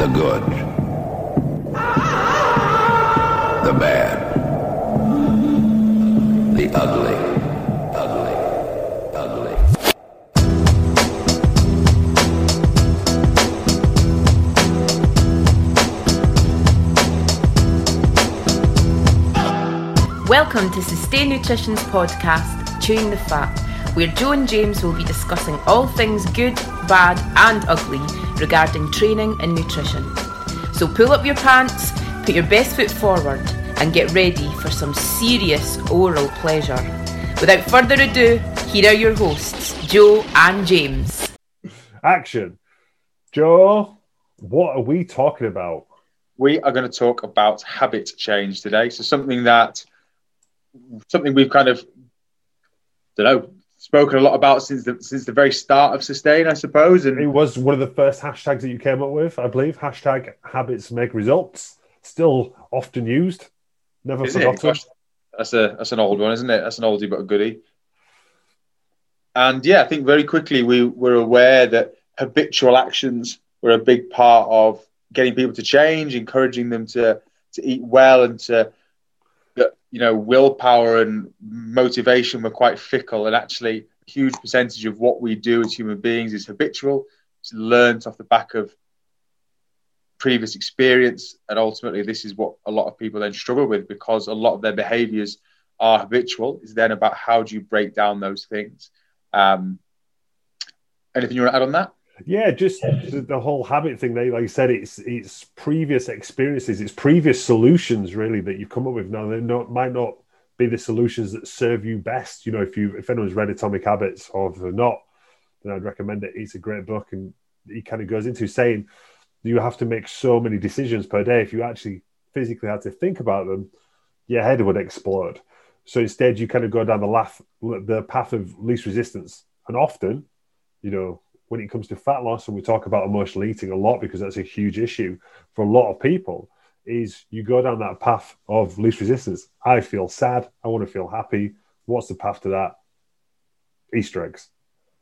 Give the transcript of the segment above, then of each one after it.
The good. The bad. The ugly. Ugly. Ugly. Welcome to Sustain Nutrition's podcast, Chewing the Fat, where Joe and James will be discussing all things good, bad, and ugly regarding training and nutrition. So pull up your pants, put your best foot forward, and get ready for some serious oral pleasure. Without further ado, here are your hosts, Joe and James. Action. Joe, what are we talking about? we are going to talk about habit change today. So something that something we've kind of don't know spoken a lot about since the since the very start of sustain, I suppose. And it was one of the first hashtags that you came up with, I believe. Hashtag habits make results. Still often used. Never is forgotten. Gosh, that's a that's an old one, isn't it? That's an oldie but a goodie. And yeah, I think very quickly we were aware that habitual actions were a big part of getting people to change, encouraging them to to eat well and to that you know willpower and motivation were quite fickle. And actually a huge percentage of what we do as human beings is habitual it's learned off the back of previous experience. And ultimately this is what a lot of people then struggle with because a lot of their behaviors are habitual. Is then about how do you break down those things? Um, anything you want to add on that Yeah, just the, the whole habit thing. They like you said, it's it's previous experiences, it's previous solutions really that you've come up with. Now they not might not be the solutions that serve you best. You know, if you if anyone's read Atomic Habits or not, then I'd recommend it. It's a great book, and he kind of goes into saying you have to make so many decisions per day. If you actually physically had to think about them, your head would explode. So instead, you kind of go down the laugh, the path of least resistance, and often, you know, when it comes to fat loss, and we talk about emotional eating a lot because that's a huge issue for a lot of people, is you go down that path of least resistance. I feel sad. I want to feel happy. What's the path to that? Easter eggs,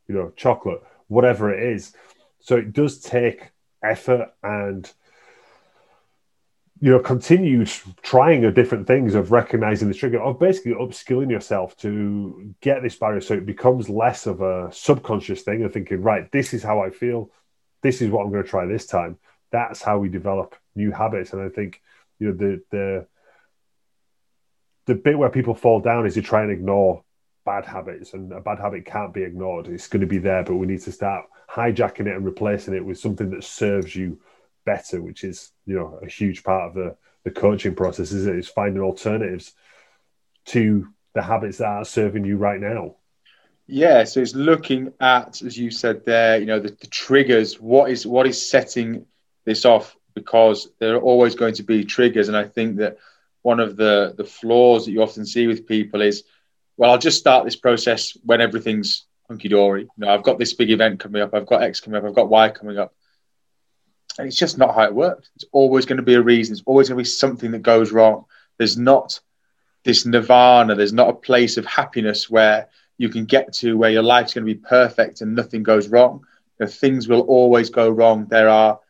you know, chocolate, whatever it is. So it does take effort and you know continued trying of different things of recognizing the trigger of basically upskilling yourself to get this barrier so it becomes less of a subconscious thing of thinking right this is how i feel. This is what i'm going to try this time. That's how we develop new habits. And i think you know the the the bit where people fall down is you try and ignore bad habits and a bad habit can't be ignored. It's going to be there but we need to start hijacking it and replacing it with something that serves you better, which is you know a huge part of the the coaching process. Is it? Is finding alternatives to the habits that are serving you right now. Yeah, so it's looking at, as you said there, you know, the, the triggers. What is what is setting this off? Because there are always going to be triggers, and I think that one of the the flaws that you often see with people is, well, I'll just start this process when everything's hunky dory. You know, I've got this big event coming up, I've got X coming up, I've got Y coming up, and it's just not how it works. It's always going to be a reason. It's always going to be something that goes wrong. There's not this nirvana. There's not a place of happiness where you can get to where your life's going to be perfect and nothing goes wrong. You know, things will always go wrong. There are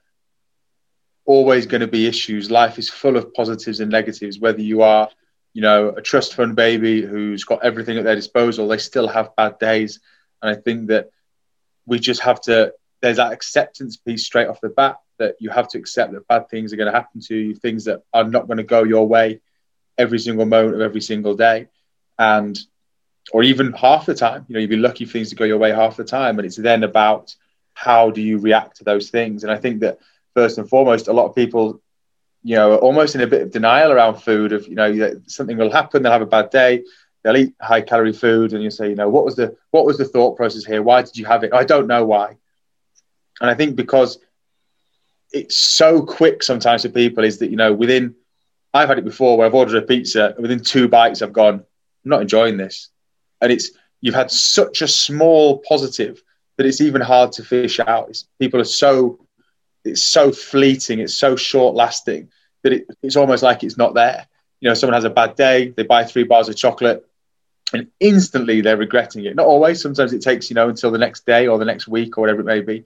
always going to be issues. Life is full of positives and negatives. Whether you are, you know, a trust fund baby who's got everything at their disposal, they still have bad days. And I think that we just have to. There's that acceptance piece straight off the bat that you have to accept that bad things are going to happen to you, things that are not going to go your way every single moment of every single day, and or even half the time. You know, you'd be lucky for things to go your way half the time, and it's then about how do you react to those things. And I think that first and foremost, a lot of people, you know, are almost in a bit of denial around food. Of you know, something will happen, they'll have a bad day, they'll eat high calorie food, and you say, you know, what was the what was the thought process here? Why did you have it? I don't know why. And I think because it's so quick sometimes for people is that you know within I've had it before where I've ordered a pizza and within two bites I've gone I'm not enjoying this. And it's you've had such a small positive that it's even hard to fish out. It's, people are so it's so fleeting it's so short lasting that it, it's almost like it's not there. You know someone has a bad day they buy three bars of chocolate and instantly they're regretting it. Not always. Sometimes it takes you know until the next day or the next week or whatever it may be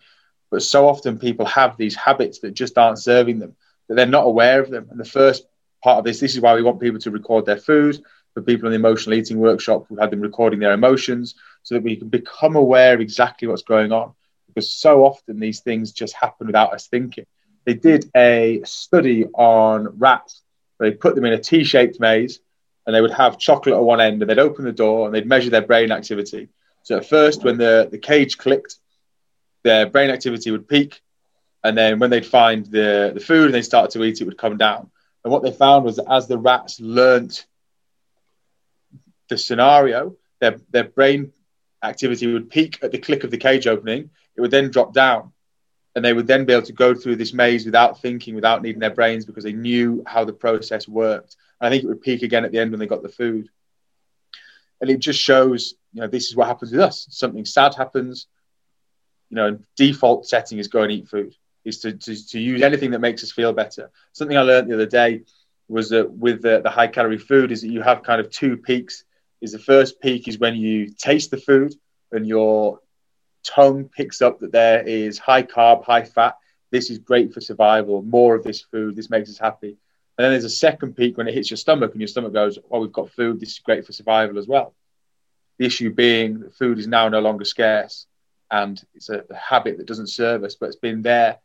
But so often people have these habits that just aren't serving them, that they're not aware of them. And the first part of this, this is why we want people to record their food. For people in the emotional eating workshop, we've had them recording their emotions so that we can become aware of exactly what's going on. Because so often these things just happen without us thinking. They did a study on rats. They put them in a T shaped maze and they would have chocolate at one end and they'd open the door and they'd measure their brain activity. So at first, when the, the cage clicked, their brain activity would peak. And then when they'd find the, the food and they started to eat, it would come down. And what they found was that as the rats learnt the scenario, their, their brain activity would peak at the click of the cage opening. It would then drop down. And they would then be able to go through this maze without thinking, without needing their brains, because they knew how the process worked. And I think it would peak again at the end when they got the food. And it just shows, you know, this is what happens with us. Something sad happens, you know, default setting is go and eat food, is to, to, to use anything that makes us feel better. Something I learned the other day was that with the, the high calorie food is that you have kind of two peaks. Is the first peak is when you taste the food and your tongue picks up that there is high carb, high fat. This is great for survival. More of this food. This makes us happy. And then there's a second peak when it hits your stomach, and your stomach goes, "Well, we've got food. This is great for survival as well." The issue being that food is now no longer scarce, and it's a, a habit that doesn't serve us, but it's been there.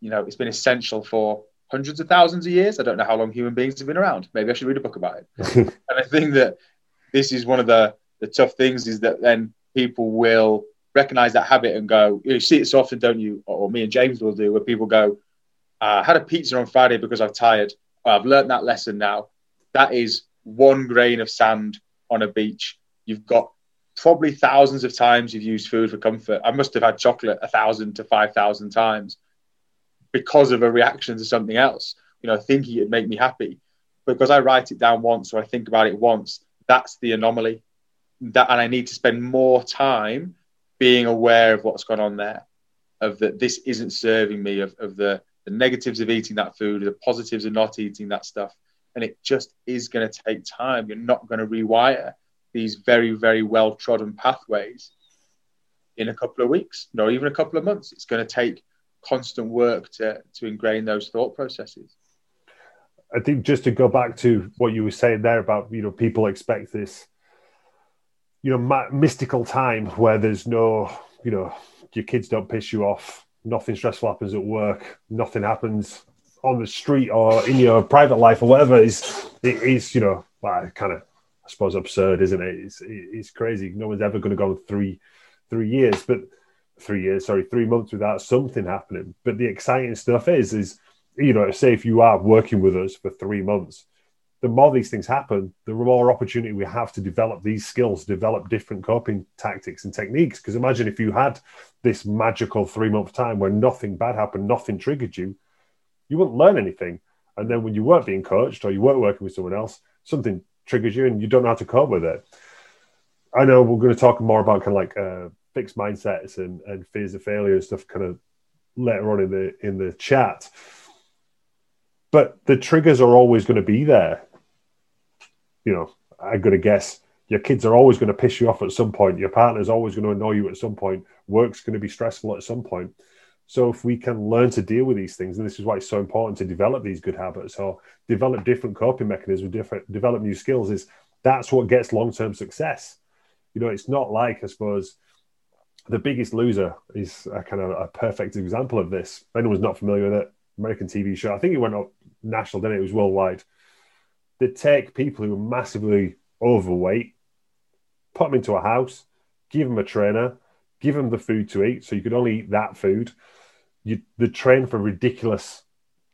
You know, it's been essential for hundreds of thousands of years. I don't know how long human beings have been around. Maybe I should read a book about it. and I think that this is one of the the tough things is that then people will recognize that habit and go, you see it so often, don't you? Or me and James will do, where people go, uh, I had a pizza on Friday because I'm tired. I've learned that lesson now. That is one grain of sand on a beach. You've got probably thousands of times you've used food for comfort. I must have had chocolate a thousand to five thousand times because of a reaction to something else. You know, thinking it'd make me happy. Because I write it down once or I think about it once, that's the anomaly. That and I need to spend more time being aware of what's gone on there, of that this isn't serving me, of, of the, the negatives of eating that food, the positives of not eating that stuff. And it just is going to take time. You're not going to rewire these very, very well trodden pathways in a couple of weeks, nor even a couple of months. It's going to take constant work to, to ingrain those thought processes. I think just to go back to what you were saying there about, you know, people expect this you know, ma- mystical time where there's no, you know, your kids don't piss you off, nothing stressful happens at work, nothing happens on the street or in your private life or whatever is it is you know kind of I suppose absurd, isn't it? It's it's crazy. No one's ever going to go three three years, but three years, sorry, three months without something happening. But the exciting stuff is is you know, say if you are working with us for three months, the more these things happen, the more opportunity we have to develop these skills, develop different coping tactics and techniques. Because imagine if you had this magical three month time where nothing bad happened, nothing triggered you, you wouldn't learn anything. And then when you weren't being coached or you weren't working with someone else, something triggers you and you don't know how to cope with it. I know we're going to talk more about kind of like uh, fixed mindsets and, and fears of failure and stuff kind of later on in the in the chat but the triggers are always going to be there. You know, I'm going to guess your kids are always going to piss you off at some point. Your partner's always going to annoy you at some point. Work's going to be stressful at some point. So if we can learn to deal with these things, and this is why it's so important to develop these good habits or develop different coping mechanisms, different develop new skills, is that's what gets long-term success. You know, it's not like I suppose the biggest loser is a kind of a perfect example of this. If anyone's not familiar with it, American TV show. I think it went up national, didn't it? It was worldwide. They take people who are massively overweight, put them into a house, give them a trainer, give them the food to eat. So you could only eat that food. You they train for ridiculous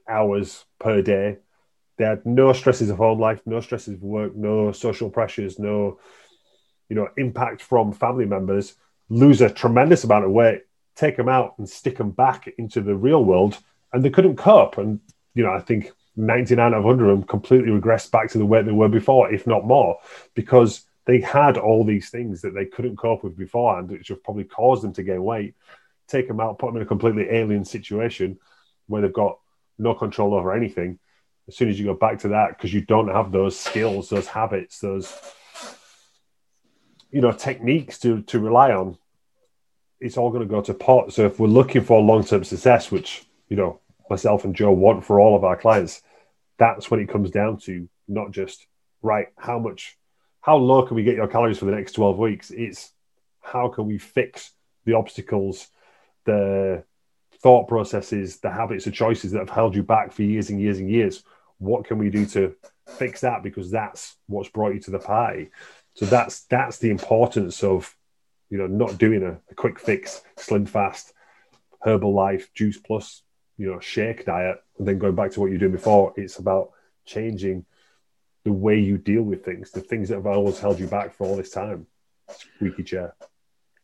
hours per day. They had no stresses of home life, no stresses of work, no social pressures, no you know impact from family members. Lose a tremendous amount of weight, take them out and stick them back into the real world and they couldn't cope. And you know, I think 99 out of 100 of them completely regressed back to the weight they were before, if not more, because they had all these things that they couldn't cope with beforehand, which have probably caused them to gain weight. Take them out, put them in a completely alien situation where they've got no control over anything. As soon as you go back to that, because you don't have those skills, those habits, those you know techniques to to rely on, it's all going to go to pot. So if we're looking for long term success, which you know myself and Joe want for all of our clients, that's when it comes down to not just right how much how low can we get your calories for the next 12 weeks it's how can we fix the obstacles the thought processes the habits the choices that have held you back for years and years and years what can we do to fix that? Because that's what's brought you to the party so that's that's the importance of you know not doing a, a quick fix slim fast Herbalife, juice plus you know shake diet and then going back to what you're doing before it's about changing the way you deal with things the things that have always held you back for all this time. Squeaky chair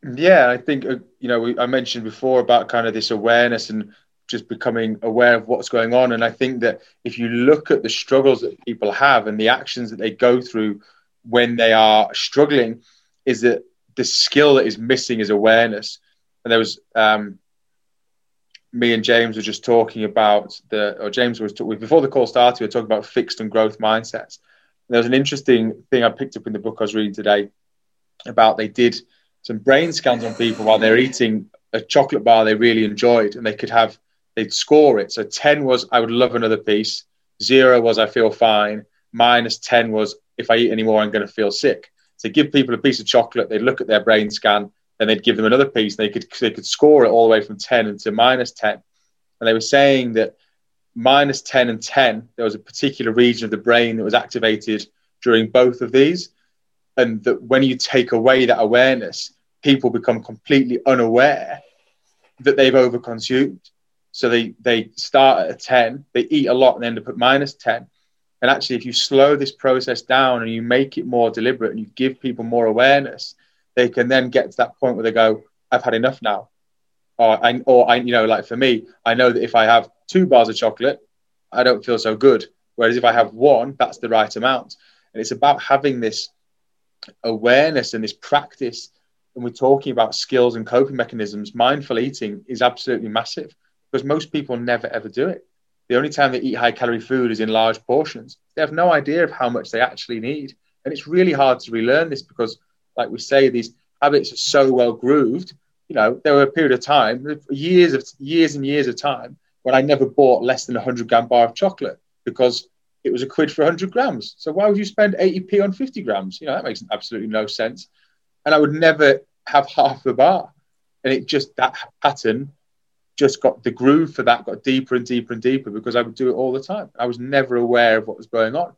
yeah i think uh, you know we, i mentioned before about kind of this awareness and just becoming aware of what's going on and i think that if you look at the struggles that people have and the actions that they go through when they are struggling is that the skill that is missing is awareness and there was um, me and James were just talking about the, or James was talking before the call started. We were talking about fixed and growth mindsets. And there was an interesting thing I picked up in the book I was reading today about they did some brain scans on people while they're eating a chocolate bar they really enjoyed, and they could have they'd score it. So ten was I would love another piece. Zero was I feel fine. Minus ten was if I eat any more I'm going to feel sick. So give people a piece of chocolate. They'd look at their brain scan then they'd give them another piece. They could they could score it all the way from ten into minus ten, and they were saying that minus ten and ten there was a particular region of the brain that was activated during both of these, and that when you take away that awareness, people become completely unaware that they've overconsumed. So they they start at a ten, they eat a lot, and end up at minus ten. And actually, if you slow this process down and you make it more deliberate and you give people more awareness, they can then get to that point where they go, I've had enough now. Or I, or I, you know, like for me, I know that if I have two bars of chocolate, I don't feel so good. Whereas if I have one, that's the right amount. And it's about having this awareness and this practice. And we're talking about skills and coping mechanisms. Mindful eating is absolutely massive because most people never ever do it. The only time they eat high calorie food is in large portions. They have no idea of how much they actually need. And it's really hard to relearn this because like we say, these habits are so well grooved. You know, there were a period of time, years of years and years of time, when I never bought less than a hundred gram bar of chocolate because it was a quid for 100 grams. So why would you spend 80p on 50 grams? You know, that makes absolutely no sense. And I would never have half a bar. And it just, that pattern just got the groove for that got deeper and deeper and deeper because I would do it all the time. I was never aware of what was going on.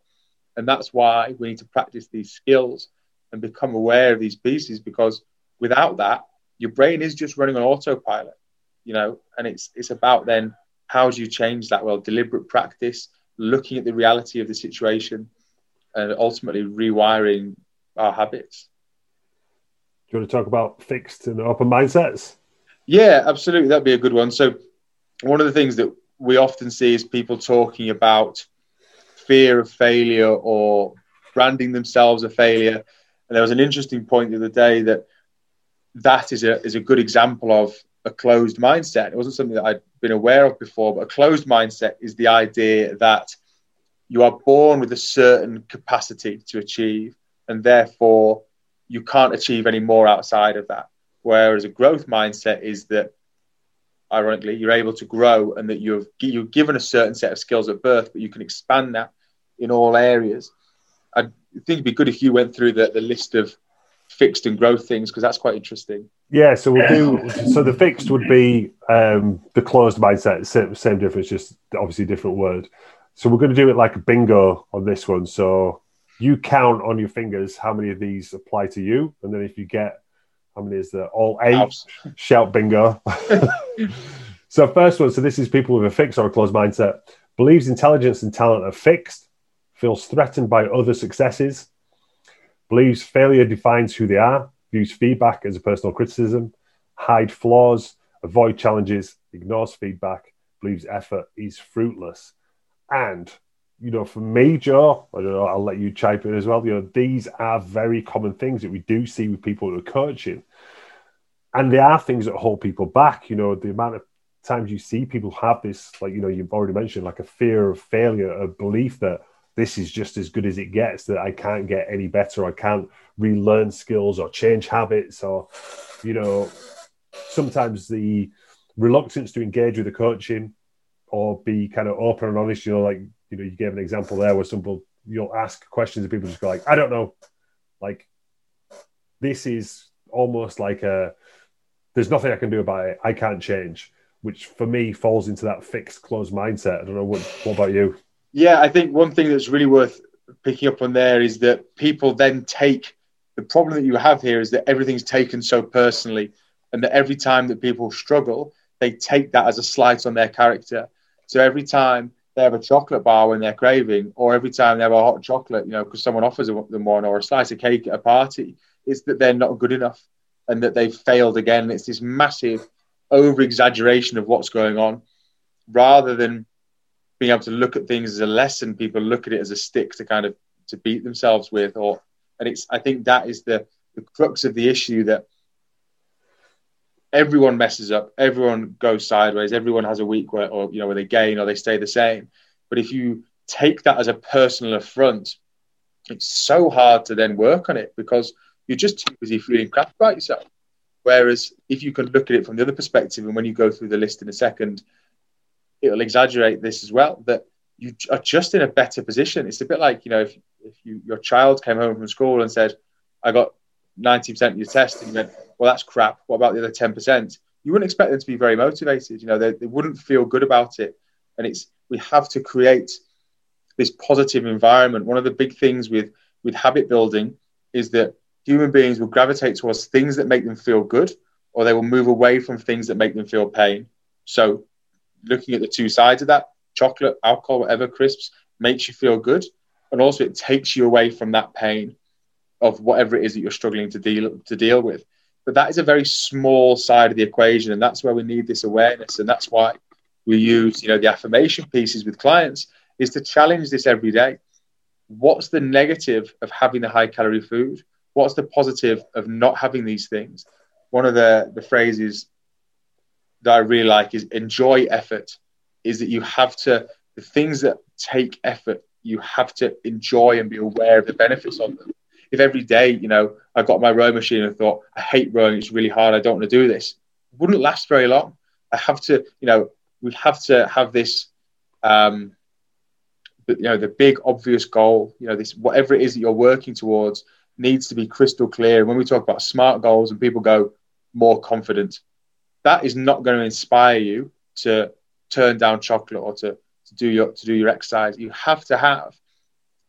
And that's why we need to practice these skills and become aware of these pieces because without that, your brain is just running on autopilot, you know, and it's it's about then how do you change that? Well, deliberate practice, looking at the reality of the situation, and ultimately rewiring our habits. Do you want to talk about fixed and open mindsets? Yeah, absolutely. That'd be a good one. So, one of the things that we often see is people talking about fear of failure or branding themselves a failure. And there was an interesting point the other day that that is a is a good example of a closed mindset. It wasn't something that I'd been aware of before, but a closed mindset is the idea that you are born with a certain capacity to achieve, and therefore you can't achieve any more outside of that. Whereas a growth mindset is that, ironically, you're able to grow and that you've you're given a certain set of skills at birth, but you can expand that in all areas. I think it'd be good if you went through the, the list of fixed and growth things because that's quite interesting. Yeah, so we'll do. So the fixed would be um, the closed mindset. Same, same difference, just obviously different word. So we're going to do it like a bingo on this one. So you count on your fingers how many of these apply to you, and then if you get how many is there? All eight. Shout bingo. so first one. So this is people with a fixed or a closed mindset. Believes intelligence and talent are fixed feels threatened by other successes, believes failure defines who they are, views feedback as a personal criticism, hide flaws, avoid challenges, ignores feedback, believes effort is fruitless. And, you know, for me, Joe, I don't know, I'll let you chime in as well. You know, these are very common things that we do see with people who are coaching. And they are things that hold people back. You know, the amount of times you see people have this, like, you know, you've already mentioned, like a fear of failure, a belief that this is just as good as it gets that I can't get any better. I can't relearn skills or change habits or, you know, sometimes the reluctance to engage with the coaching or be kind of open and honest. You know, like you know, you gave an example there where some people you'll ask questions and people just go like, I don't know. Like this is almost like a there's nothing I can do about it. I can't change, which for me falls into that fixed, closed mindset. I don't know what what about you? Yeah, I think one thing that's really worth picking up on there is that people then take the problem that you have here is that everything's taken so personally, and that every time that people struggle, they take that as a slight on their character. So every time they have a chocolate bar when they're craving, or every time they have a hot chocolate, you know, because someone offers them one, or a slice of cake at a party, it's that they're not good enough and that they've failed again. It's this massive over exaggeration of what's going on rather than being able to look at things as a lesson. People look at it as a stick to kind of to beat themselves with, or and it's I think that is the the crux of the issue that everyone messes up, everyone goes sideways, everyone has a week where, or you know, where they gain or they stay the same. But if you take that as a personal affront, it's so hard to then work on it because you're just too busy feeling crap about yourself. Whereas if you can look at it from the other perspective, and when you go through the list in a second, it'll exaggerate this as well that you are just in a better position. It's a bit like you know if if you your child came home from school and said, "I got 90% of your test," and you went, "Well, that's crap. What about the other 10%?" You wouldn't expect them to be very motivated. You know, they, they wouldn't feel good about it. And it's we have to create this positive environment. One of the big things with with habit building is that human beings will gravitate towards things that make them feel good, or they will move away from things that make them feel pain. So, looking at the two sides of that, chocolate, alcohol, whatever, crisps makes you feel good, and also it takes you away from that pain of whatever it is that you're struggling to deal to deal with. But that is a very small side of the equation, and that's where we need this awareness, and that's why we use you know the affirmation pieces with clients is to challenge this every day. What's the negative of having the high calorie food? what's the positive of not having these things? One of the, the phrases that I really like is enjoy effort, is that you have to, the things that take effort, you have to enjoy and be aware of the benefits of them. If every day, you know, I got my rowing machine and thought, I hate rowing, it's really hard, I don't want to do this, it wouldn't last very long. I have to, you know, we have to have this, um, you know, the big obvious goal, you know, this, whatever it is that you're working towards, needs to be crystal clear. When we talk about smart goals and people go more confident, that is not going to inspire you to turn down chocolate or to, to do your to do your exercise. You have to have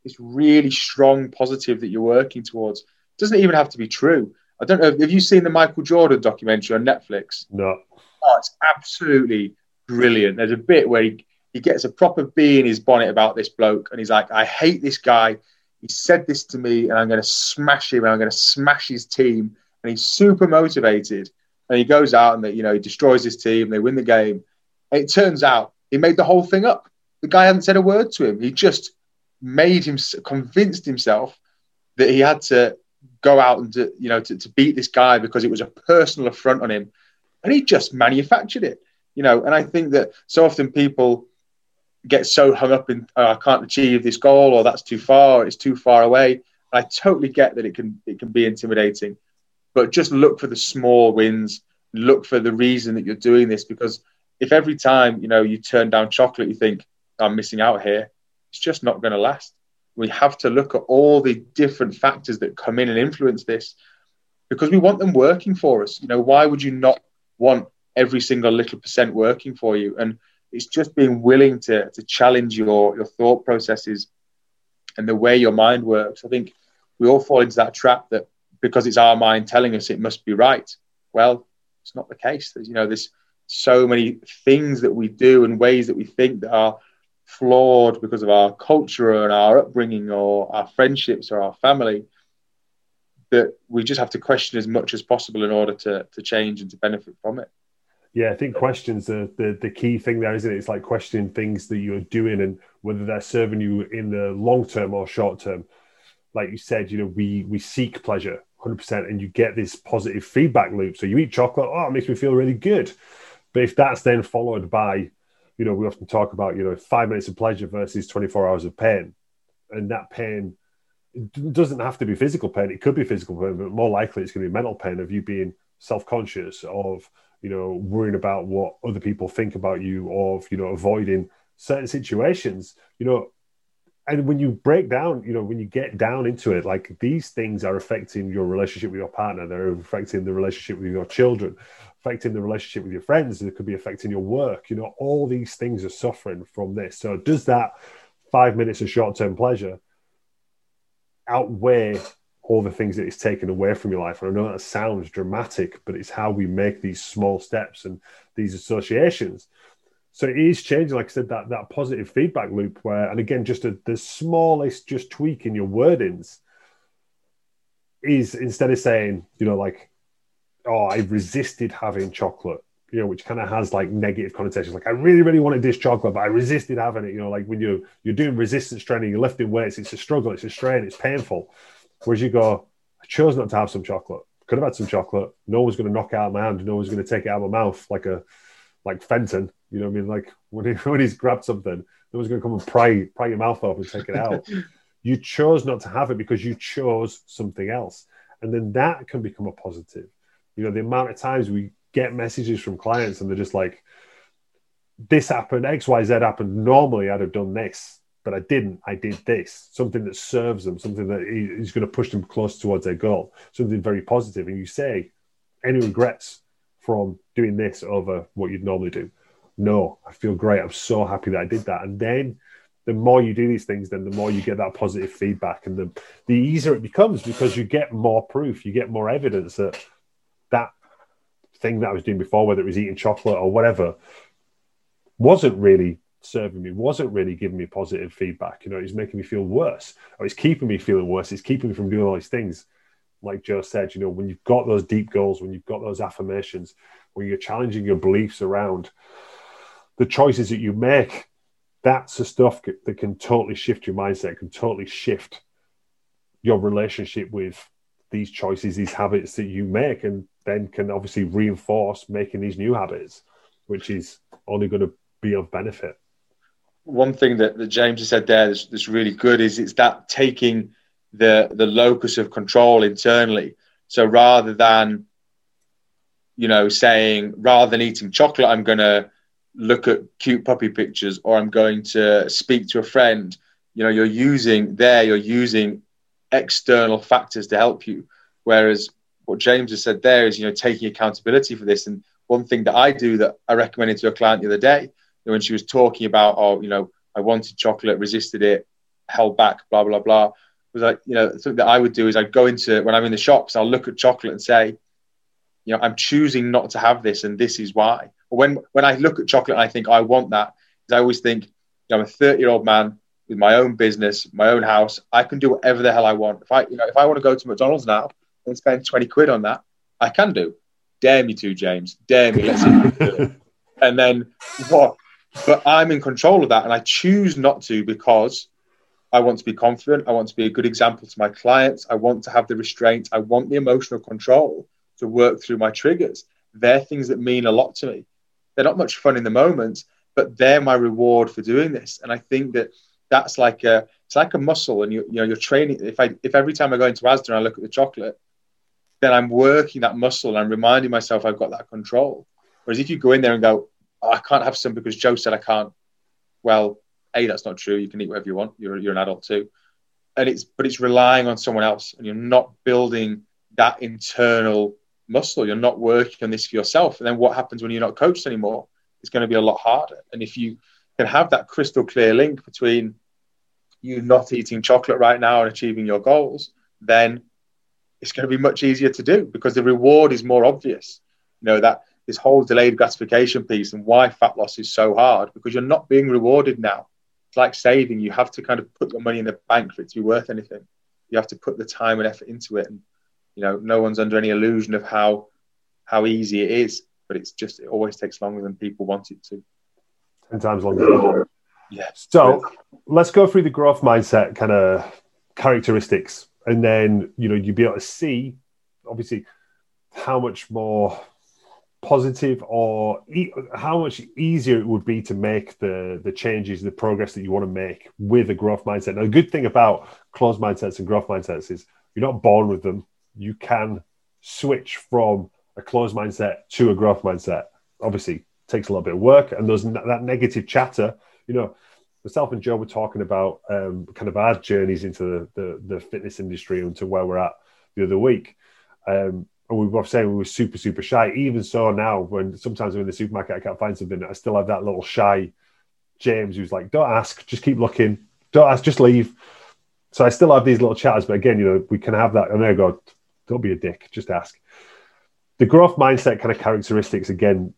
this really strong positive that you're working towards. It doesn't even have to be true. I don't know. Have you seen the Michael Jordan documentary on Netflix? No. Oh, it's absolutely brilliant. There's a bit where he, he gets a proper bee in his bonnet about this bloke, and he's like, I hate this guy he said this to me and I'm going to smash him and I'm going to smash his team. And he's super motivated. And he goes out and, you know, he destroys his team. They win the game. It turns out he made the whole thing up. The guy hadn't said a word to him. He just made him, convinced himself that he had to go out and, to, you know, to, to beat this guy because it was a personal affront on him. And he just manufactured it, you know. And I think that so often people, get so hung up in oh, I can't achieve this goal or that's too far, it's too far away. I totally get that it can it can be intimidating, but just look for the small wins. Look for the reason that you're doing this because if every time you know you turn down chocolate, you think I'm missing out here, it's just not going to last. We have to look at all the different factors that come in and influence this because we want them working for us. You know, why would you not want every single little percent working for you? And it's just being willing to to challenge your your thought processes and the way your mind works. I think we all fall into that trap that because it's our mind telling us it must be right. Well, it's not the case. There's you know there's so many things that we do and ways that we think that are flawed because of our culture and our upbringing or our friendships or our family that we just have to question as much as possible in order to to change and to benefit from it. Yeah, I think questions are the, the key thing there, isn't it? It's like questioning things that you're doing and whether they're serving you in the long term or short term. Like you said, you know, we we seek pleasure 100% and you get this positive feedback loop. So you eat chocolate, oh, it makes me feel really good. But if that's then followed by, you know, we often talk about, you know, five minutes of pleasure versus 24 hours of pain. And that pain doesn't have to be physical pain. It could be physical pain, but more likely it's going to be mental pain of you being self-conscious, of you know worrying about what other people think about you, of you know avoiding certain situations, you know. And when you break down, you know, when you get down into it, like these things are affecting your relationship with your partner, they're affecting the relationship with your children, affecting the relationship with your friends, it could be affecting your work. You know, all these things are suffering from this. So does that five minutes of short-term pleasure outweigh all the things that it's taken away from your life. And I know that sounds dramatic, but it's how we make these small steps and these associations. So it is changing, like I said, that that positive feedback loop where, and again, just a, the smallest just tweak in your wordings is instead of saying, you know, like, oh, I resisted having chocolate, you know, which kind of has like negative connotations. Like I really, really wanted this chocolate, but I resisted having it. You know, like when you're you're doing resistance training, you're lifting weights, it's a struggle, it's a strain, it's painful. Whereas you go, I chose not to have some chocolate. Could have had some chocolate. No one's going to knock out my hand. No one's going to take it out of my mouth like a like Fenton. You know what I mean? Like when, he, when he's grabbed something, no one's going to come and pry pry your mouth off and take it out. you chose not to have it because you chose something else, and then that can become a positive. You know, the amount of times we get messages from clients and they're just like, "This happened, X, Y, Z happened. Normally, I'd have done this." but I didn't. I did this, something that serves them, something that is going to push them close towards their goal, something very positive. And you say, any regrets from doing this over what you'd normally do? No, I feel great. I'm so happy that I did that. And then the more you do these things, then the more you get that positive feedback and the, the easier it becomes because you get more proof, you get more evidence that that thing that I was doing before, whether it was eating chocolate or whatever, wasn't really serving me wasn't really giving me positive feedback. You know, it's making me feel worse, or it's keeping me feeling worse. It's keeping me from doing all these things. Like Joe said, you know, when you've got those deep goals, when you've got those affirmations, when you're challenging your beliefs around the choices that you make, that's the stuff that can totally shift your mindset, can totally shift your relationship with these choices, these habits that you make, and then can obviously reinforce making these new habits, which is only going to be of benefit. One thing that, that James has said there that's, that's really good is it's that taking the the locus of control internally. So rather than you know saying rather than eating chocolate, I'm going to look at cute puppy pictures or I'm going to speak to a friend. You know, you're using there, you're using external factors to help you. Whereas what James has said there is, you know, taking accountability for this. And one thing that I do that I recommended to a client the other day when she was talking about, oh, you know, I wanted chocolate, resisted it, held back, blah blah blah. Was like, you know, something that I would do is I'd go into when I'm in the shops, I'll look at chocolate and say, you know, I'm choosing not to have this, and this is why. But when when I look at chocolate and I think I want that, Because I always think, you know, I'm a 30 year old man with my own business, my own house. I can do whatever the hell I want. If I, you know, if I want to go to McDonald's now and spend 20 quid on that, I can do. Dare me to, James. Dare me. Let's see. and then what? But I'm in control of that, and I choose not to because I want to be confident. I want to be a good example to my clients. I want to have the restraint. I want the emotional control to work through my triggers. They're things that mean a lot to me. They're not much fun in the moment, but they're my reward for doing this. And I think that that's like a it's like a muscle, and you you know you're training. If I if every time I go into Asda and I look at the chocolate, then I'm working that muscle and I'm reminding myself I've got that control. Whereas if you go in there and go, oh, I can't have some because Joe said I can't. Well, a that's not true. You can eat whatever you want. You're you're an adult too, and it's but it's relying on someone else, and you're not building that internal muscle. You're not working on this for yourself. And then what happens when you're not coached anymore? It's going to be a lot harder. And if you can have that crystal clear link between you not eating chocolate right now and achieving your goals, then it's going to be much easier to do because the reward is more obvious. You know that this whole delayed gratification piece and why fat loss is so hard because you're not being rewarded now. It's like saving. You have to kind of put your money in the bank for it to be worth anything. You have to put the time and effort into it. And you know, no one's under any illusion of how how easy it is, but it's just it always takes longer than people want it to. Ten times longer. Yeah. So let's go through the growth mindset kind of characteristics, and then you know you'll be able to see, obviously, how much more positive or e- how much easier it would be to make the the changes the progress that you want to make with a growth mindset now the good thing about closed mindsets and growth mindsets is you're not born with them you can switch from a closed mindset to a growth mindset. Obviously, takes a little bit of work, and there's that negative chatter. You know, myself and Joe were talking about um, kind of our journeys into the, the, the fitness industry and to where we're at the other week. Um, and we were saying we were super, super shy. Even so, now when sometimes I'm in the supermarket, I can't find something, I still have that little shy James who's like, "Don't ask, just keep looking. Don't ask, just leave." So I still have these little chatters, but again, you know, we can have that. And there I go. Don't be a dick. Just ask. The growth mindset kind of characteristics again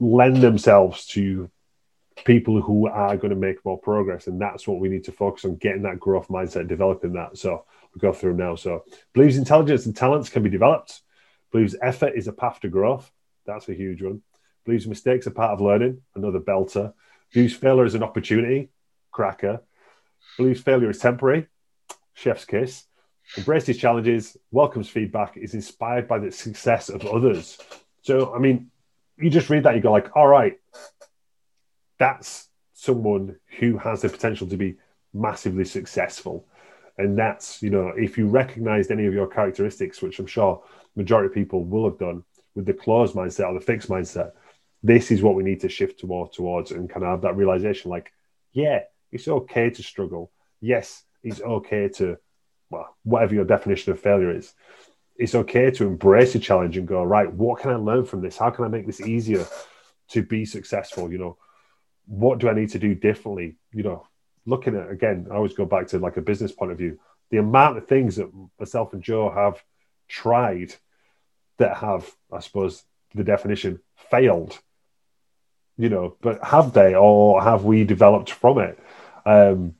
lend themselves to people who are going to make more progress, and that's what we need to focus on: getting that growth mindset, developing that. So we go through now. So believes intelligence and talents can be developed. Believes effort is a path to growth. That's a huge one. Believes mistakes are part of learning. Another belter. Views failure as an opportunity. Cracker. Believes failure is temporary. Chef's kiss. Embraces challenges. Welcomes feedback. Is inspired by the success of others. So I mean, you just read that, you go like, all right, that's someone who has the potential to be massively successful and that's you know if you recognized any of your characteristics which i'm sure majority of people will have done with the closed mindset or the fixed mindset this is what we need to shift toward towards and kind of have that realization like yeah it's okay to struggle. Yes it's okay to well whatever your definition of failure is. It's okay to embrace a challenge and go right what can i learn from this? How can i make this easier to be successful? You know what do i need to do differently? You know looking at again, I always go back to like a business point of view. The amount of things that myself and Joe have tried that have, I suppose, the definition failed. You know, but have they, or have we developed from it? Um,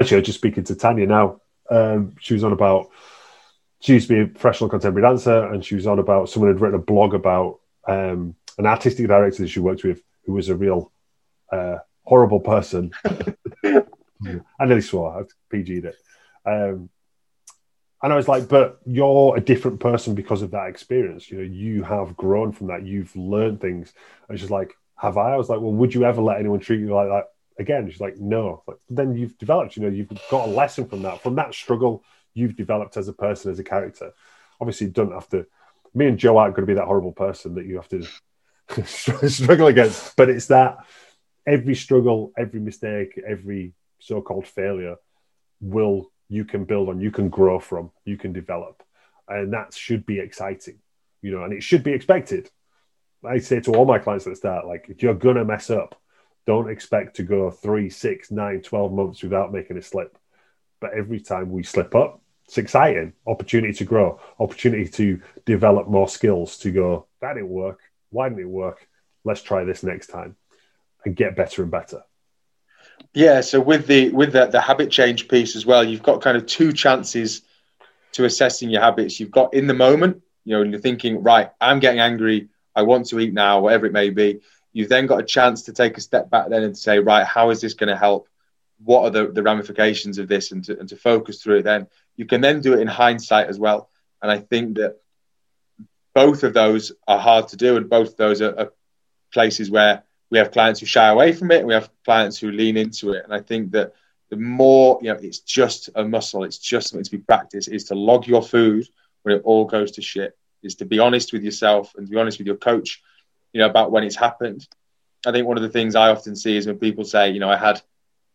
actually, I was just speaking to Tanya now. Um, she was on about she used to be a professional contemporary dancer, and she was on about someone had written a blog about um, an artistic director that she worked with who was a real uh, horrible person. I nearly swore. I PG'd it. Um, and I was like, but you're a different person because of that experience. You know, you have grown from that. You've learned things. And she's like, have I? I was like, well, would you ever let anyone treat you like that again? She's like, no. Like, then you've developed, you know, you've got a lesson from that. From that struggle, you've developed as a person, as a character. Obviously, you don't have to, me and Joe aren't going to be that horrible person that you have to struggle against. But it's that every struggle, every mistake, every so-called failure will you can build on, you can grow from, you can develop, and that should be exciting, you know, and it should be expected. I say to all my clients at the start, like if you're gonna mess up, don't expect to go three, six, nine, 12 months without making a slip. But every time we slip up, it's exciting. Opportunity to grow, opportunity to develop more skills to go, that didn't work. Why didn't it work? Let's try this next time and get better and better. Yeah, so with the with the, the habit change piece as well, you've got kind of two chances to assessing your habits. You've got in the moment, you know, and you're thinking, right, I'm getting angry, I want to eat now, whatever it may be. You've then got a chance to take a step back then and say, right, how is this going to help? What are the, the ramifications of this? And to, and to focus through it then. You can then do it in hindsight as well. And I think that both of those are hard to do, and both of those are, are places where we have clients who shy away from it and we have clients who lean into it. And i think that the more you know it's just a muscle it's just something to be practiced is to log your food when it all goes to shit is to be honest with yourself and to be honest with your coach you know about when it's happened. I think one of the things i often see is when people say you know i had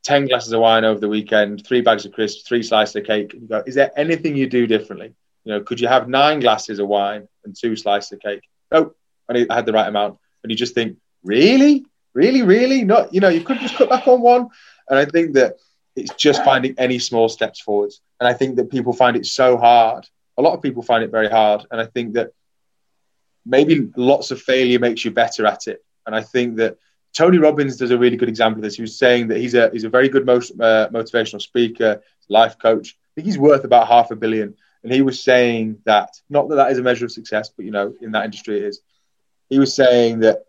10 glasses of wine over the weekend three bags of crisps three slices of cake you go is there anything you do differently? You know could you have nine glasses of wine and two slices of cake? Nope i had the right amount. And you just think really, really, really not. You know, you could just cut back on one. And I think that it's just finding any small steps forwards. And I think that people find it so hard. A lot of people find it very hard. And I think that maybe lots of failure makes you better at it. And I think that Tony Robbins does a really good example of this. He was saying that he's a he's a very good most, uh, motivational speaker, life coach. I think he's worth about half a billion. And he was saying that not that that is a measure of success, but you know, in that industry it is. He was saying that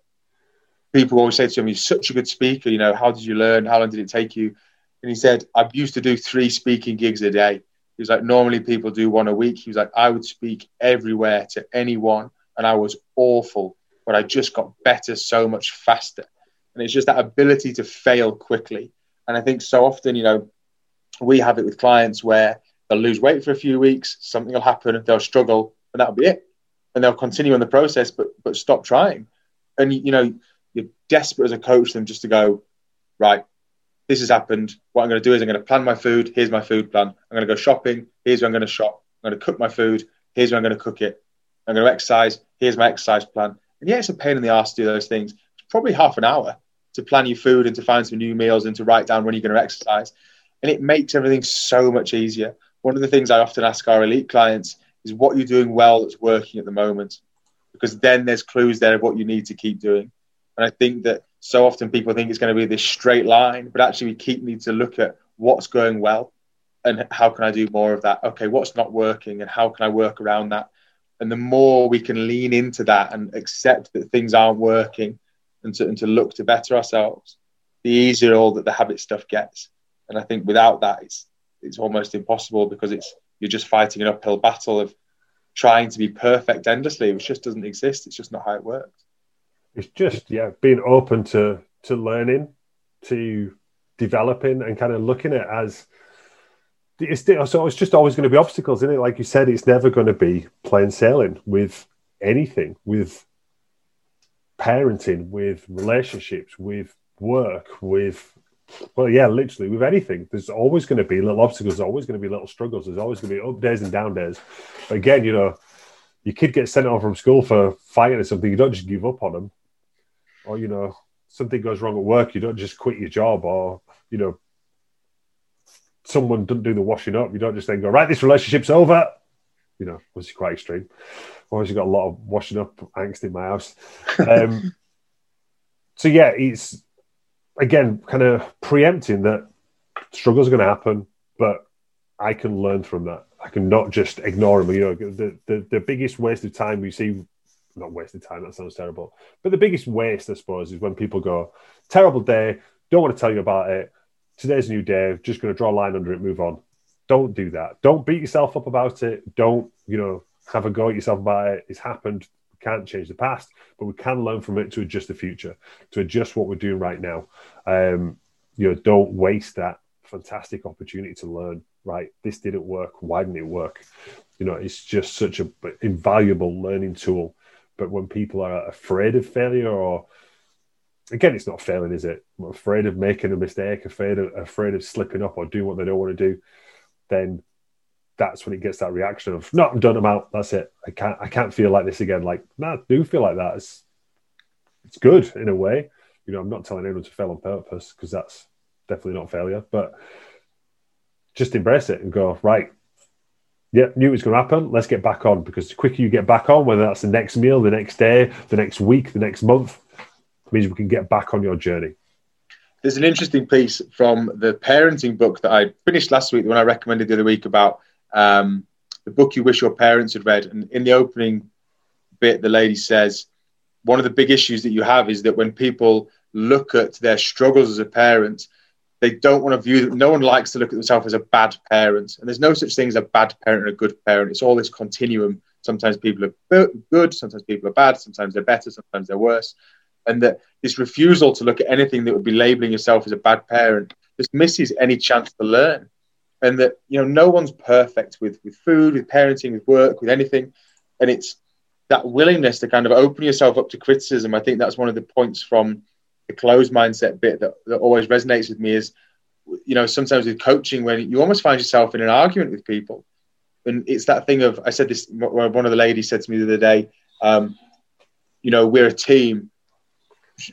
people always say to him, "You're such a good speaker. You know, how did you learn? How long did it take you?" And he said, "I used to do three speaking gigs a day." He was like, "Normally people do one a week." He was like, "I would speak everywhere to anyone, and I was awful, but I just got better so much faster." And it's just that ability to fail quickly. And I think so often, you know, we have it with clients where they'll lose weight for a few weeks, something will happen, they'll struggle, and that'll be it and they'll continue on the process, but but stop trying. And you know, you're desperate as a coach them just to go, right, this has happened. What I'm going to do is I'm going to plan my food. Here's my food plan. I'm going to go shopping. Here's where I'm going to shop. I'm going to cook my food. Here's where I'm going to cook it. I'm going to exercise. Here's my exercise plan. And yeah, it's a pain in the ass to do those things. It's probably half an hour to plan your food and to find some new meals and to write down when you're going to exercise. And it makes everything so much easier. One of the things I often ask our elite clients is what you're doing well that's working at the moment. Because then there's clues there of what you need to keep doing. And I think that so often people think it's going to be this straight line, but actually we keep need to look at what's going well and how can I do more of that? Okay, what's not working and how can I work around that? And the more we can lean into that and accept that things aren't working and to, and to look to better ourselves, the easier all that the habit stuff gets. And I think without that, it's it's almost impossible because it's you're just fighting an uphill battle of trying to be perfect endlessly, which just doesn't exist. It's just not how it works. It's just yeah, being open to to learning, to developing, and kind of looking at it as it's so it's just always going to be obstacles, isn't it? Like you said, it's never going to be plain sailing with anything, with parenting, with relationships, with work, with well, yeah, literally with anything. There's always going to be little obstacles. There's always going to be little struggles. There's always going to be up days and down days. But again, you know, your kid gets sent off from school for fighting or something. You don't just give up on them, or you know, something goes wrong at work. You don't just quit your job, or you know, someone doesn't do the washing up. You don't just then go right. This relationship's over. You know, which is quite extreme. Always got a lot of washing up angst in my house. Um, so yeah, it's again, kind of preempting that struggles are going to happen, but I can learn from that. I can not just ignore them. You know, the, the, the biggest waste of time we see, not wasted time, that sounds terrible, but the biggest waste, I suppose, is when people go, terrible day, don't want to tell you about it. Today's a new day, just going to draw a line under it, move on. Don't do that. Don't beat yourself up about it. Don't, you know, have a go at yourself about it. It's happened can't change the past, but we can learn from it to adjust the future, to adjust what we're doing right now. Um, you know, don't waste that fantastic opportunity to learn. Right, this didn't work. Why didn't it work? You know, it's just such an invaluable learning tool. But when people are afraid of failure, or again, it's not failing, is it? Afraid of making a mistake, afraid of afraid of slipping up or doing what they don't want to do, then that's when it gets that reaction of no, I'm done. I'm out. That's it. I can't. I can't feel like this again. Like no, I do feel like that. It's it's good in a way. You know, I'm not telling anyone to fail on purpose because that's definitely not failure. But just embrace it and go right. Yeah, knew it was going to happen. Let's get back on because the quicker you get back on, whether that's the next meal, the next day, the next week, the next month, means we can get back on your journey. There's an interesting piece from the parenting book that I finished last week, the one I recommended the other week about um, the book you wish your parents had read. And in the opening bit, the lady says, one of the big issues that you have is that when people look at their struggles as a parent, they don't want to view no one likes to look at themselves as a bad parent. And there's no such thing as a bad parent and a good parent. It's all this continuum. Sometimes people are good, sometimes people are bad, sometimes they're better, sometimes they're worse. And that this refusal to look at anything that would be labeling yourself as a bad parent just misses any chance to learn and that you know no one's perfect with with food, with parenting, with work, with anything, and it's that willingness to kind of open yourself up to criticism. I think that's one of the points from the closed mindset bit that, that always resonates with me is you know sometimes with coaching when you almost find yourself in an argument with people and it's that thing of i said this one of the ladies said to me the other day um, you know we're a team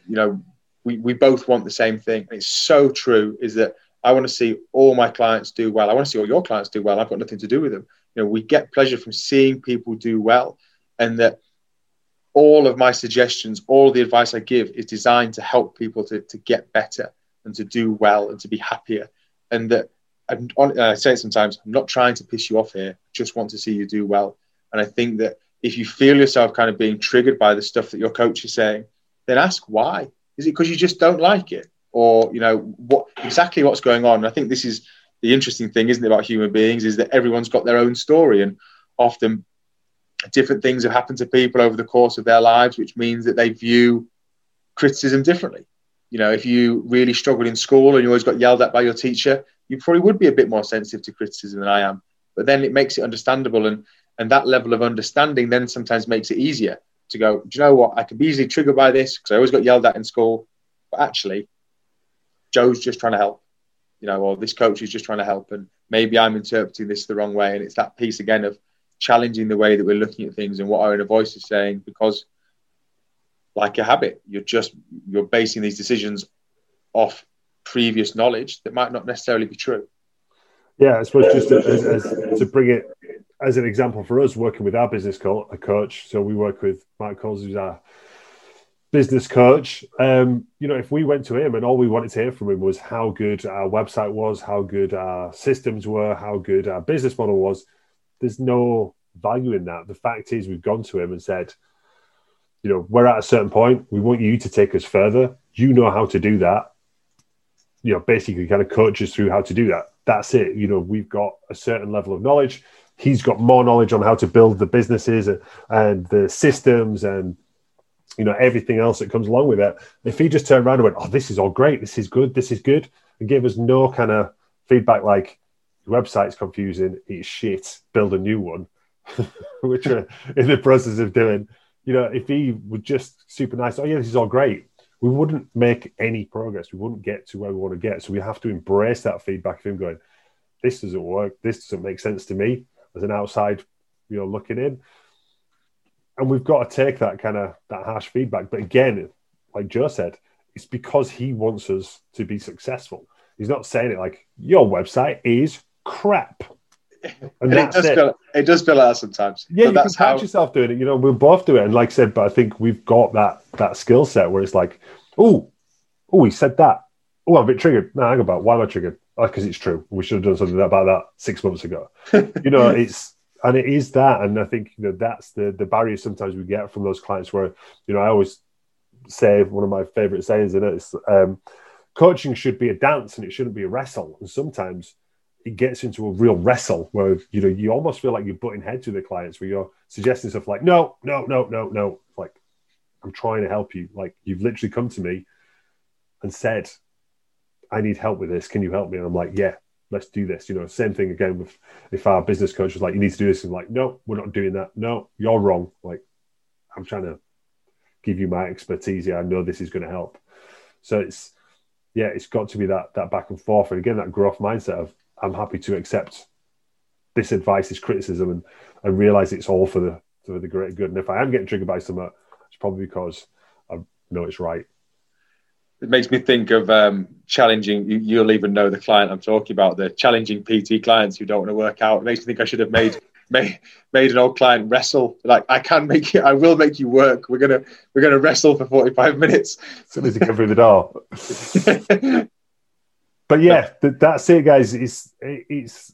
you know we, we both want the same thing and it's so true is that I want to see all my clients do well. I want to see all your clients do well. I've got nothing to do with them. You know, we get pleasure from seeing people do well, and that all of my suggestions, all the advice I give is designed to help people to, to get better and to do well and to be happier. And that and I say it sometimes, I'm not trying to piss you off here. I just want to see you do well. And I think that if you feel yourself kind of being triggered by the stuff that your coach is saying, then ask why. Is it because you just don't like it? or you know what exactly what's going on. And I think this is the interesting thing, isn't it, about human beings, is that everyone's got their own story, and often different things have happened to people over the course of their lives, which means that they view criticism differently. You know, if you really struggled in school and you always got yelled at by your teacher, you probably would be a bit more sensitive to criticism than I am. But then it makes it understandable. And And that level of understanding then sometimes makes it easier to go, do you know what? I can be easily triggered by this because I always got yelled at in school. But actually, Joe's just trying to help, you know, or this coach is just trying to help. And maybe I'm interpreting this the wrong way. And it's that piece again of challenging the way that we're looking at things and what our inner voice is saying because like a habit you're just you're basing these decisions off previous knowledge that might not necessarily be true. Yeah i suppose just to, as, as, to bring it as an example for us working with our business coach, a coach so we work with Mike Coles who's our business coach. Um, you know if we went to him and all we wanted to hear from him was how good our website was how good our systems were how good our business model was there's no value in that. The fact is we've gone to him and said you know we're at a certain point. We want you to take us further. You know how to do that. You know basically kind of coach us through how to do that. That's it. You know we've got a certain level of knowledge. He's got more knowledge on how to build the businesses and, and the systems and you know everything else that comes along with it. If he just turned around and went oh this is all great. This is good. This is good and gave us no kind of feedback like your website's confusing. It's shit. Build a new one which we're in the process of doing. You know if he would just super nice oh yeah this is all great. We wouldn't make any progress. We wouldn't get to where we want to get. So we have to embrace that feedback of him going this doesn't work. This doesn't make sense to me as an outside you know looking in. And we've got to take that kind of that harsh feedback. But again like joe said it's because he wants us to be successful. He's not saying it like your website is crap and, and it does it. feel it does feel like that sometimes. Yeah, but you can catch how... yourself doing it. You know, we'll both do it. And like I said, but I think we've got that that skill set where it's like, oh, oh, he said that. Oh, I'm a bit triggered. No, hang about. Why am I triggered? Because oh, it's true. We should have done something about that six months ago. you know, it's and it is that. And I think you know that's the the barrier sometimes we get from those clients where you know I always say one of my favorite sayings in it is um, coaching should be a dance and it shouldn't be a wrestle. And sometimes it gets into a real wrestle where you know you almost feel like you're butting head to the clients where you're suggesting stuff like no no no no no. Like i'm trying to help you. Like you've literally come to me and said i need help with this. Can you help me? And i'm like yeah let's do this. You know same thing again with if our business coach was like you need to do this. And like no we're not doing that. No you're wrong. Like i'm trying to give you my expertise. Here i know this is going to help. So it's yeah it's got to be that that back and forth. And again that growth mindset of I'm happy to accept this advice, this criticism, and, and realize it's all for the for the greater good. And if I am getting triggered by something, it's probably because I know it's right. It makes me think of um, challenging. You, will even know the client I'm talking about. The challenging PT clients who don't want to work out. It makes me think I should have made made, made an old client wrestle. Like I can make you. I will make you work. We're gonna we're gonna wrestle for 45 minutes. As soon as you come through the door. but yeah, that's it, guys. It's it's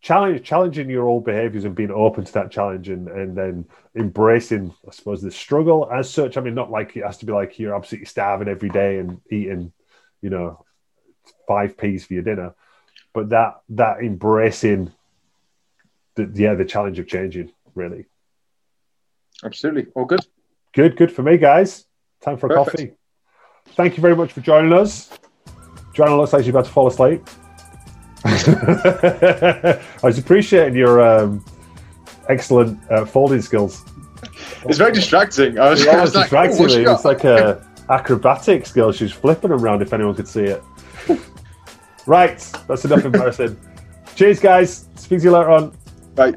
challenge, challenging your old behaviors and being open to that challenge and, and then embracing, I suppose, the struggle as such. I mean, not like it has to be like you're absolutely starving every day and eating, you know, five peas for your dinner, but that that embracing the yeah the challenge of changing really. Absolutely, all good. Good, good for me, guys. Time for a Perfect. coffee. Thank you very much for joining us. Joanna looks like she's about to fall asleep. I was appreciating your um, excellent uh, folding skills. It's very distracting. I was, yeah, I was distracting like, oh, It's like a acrobatic skill. She's flipping around if anyone could see it. right, that's enough embarrassing. Cheers, guys. Speak to you later on. Bye.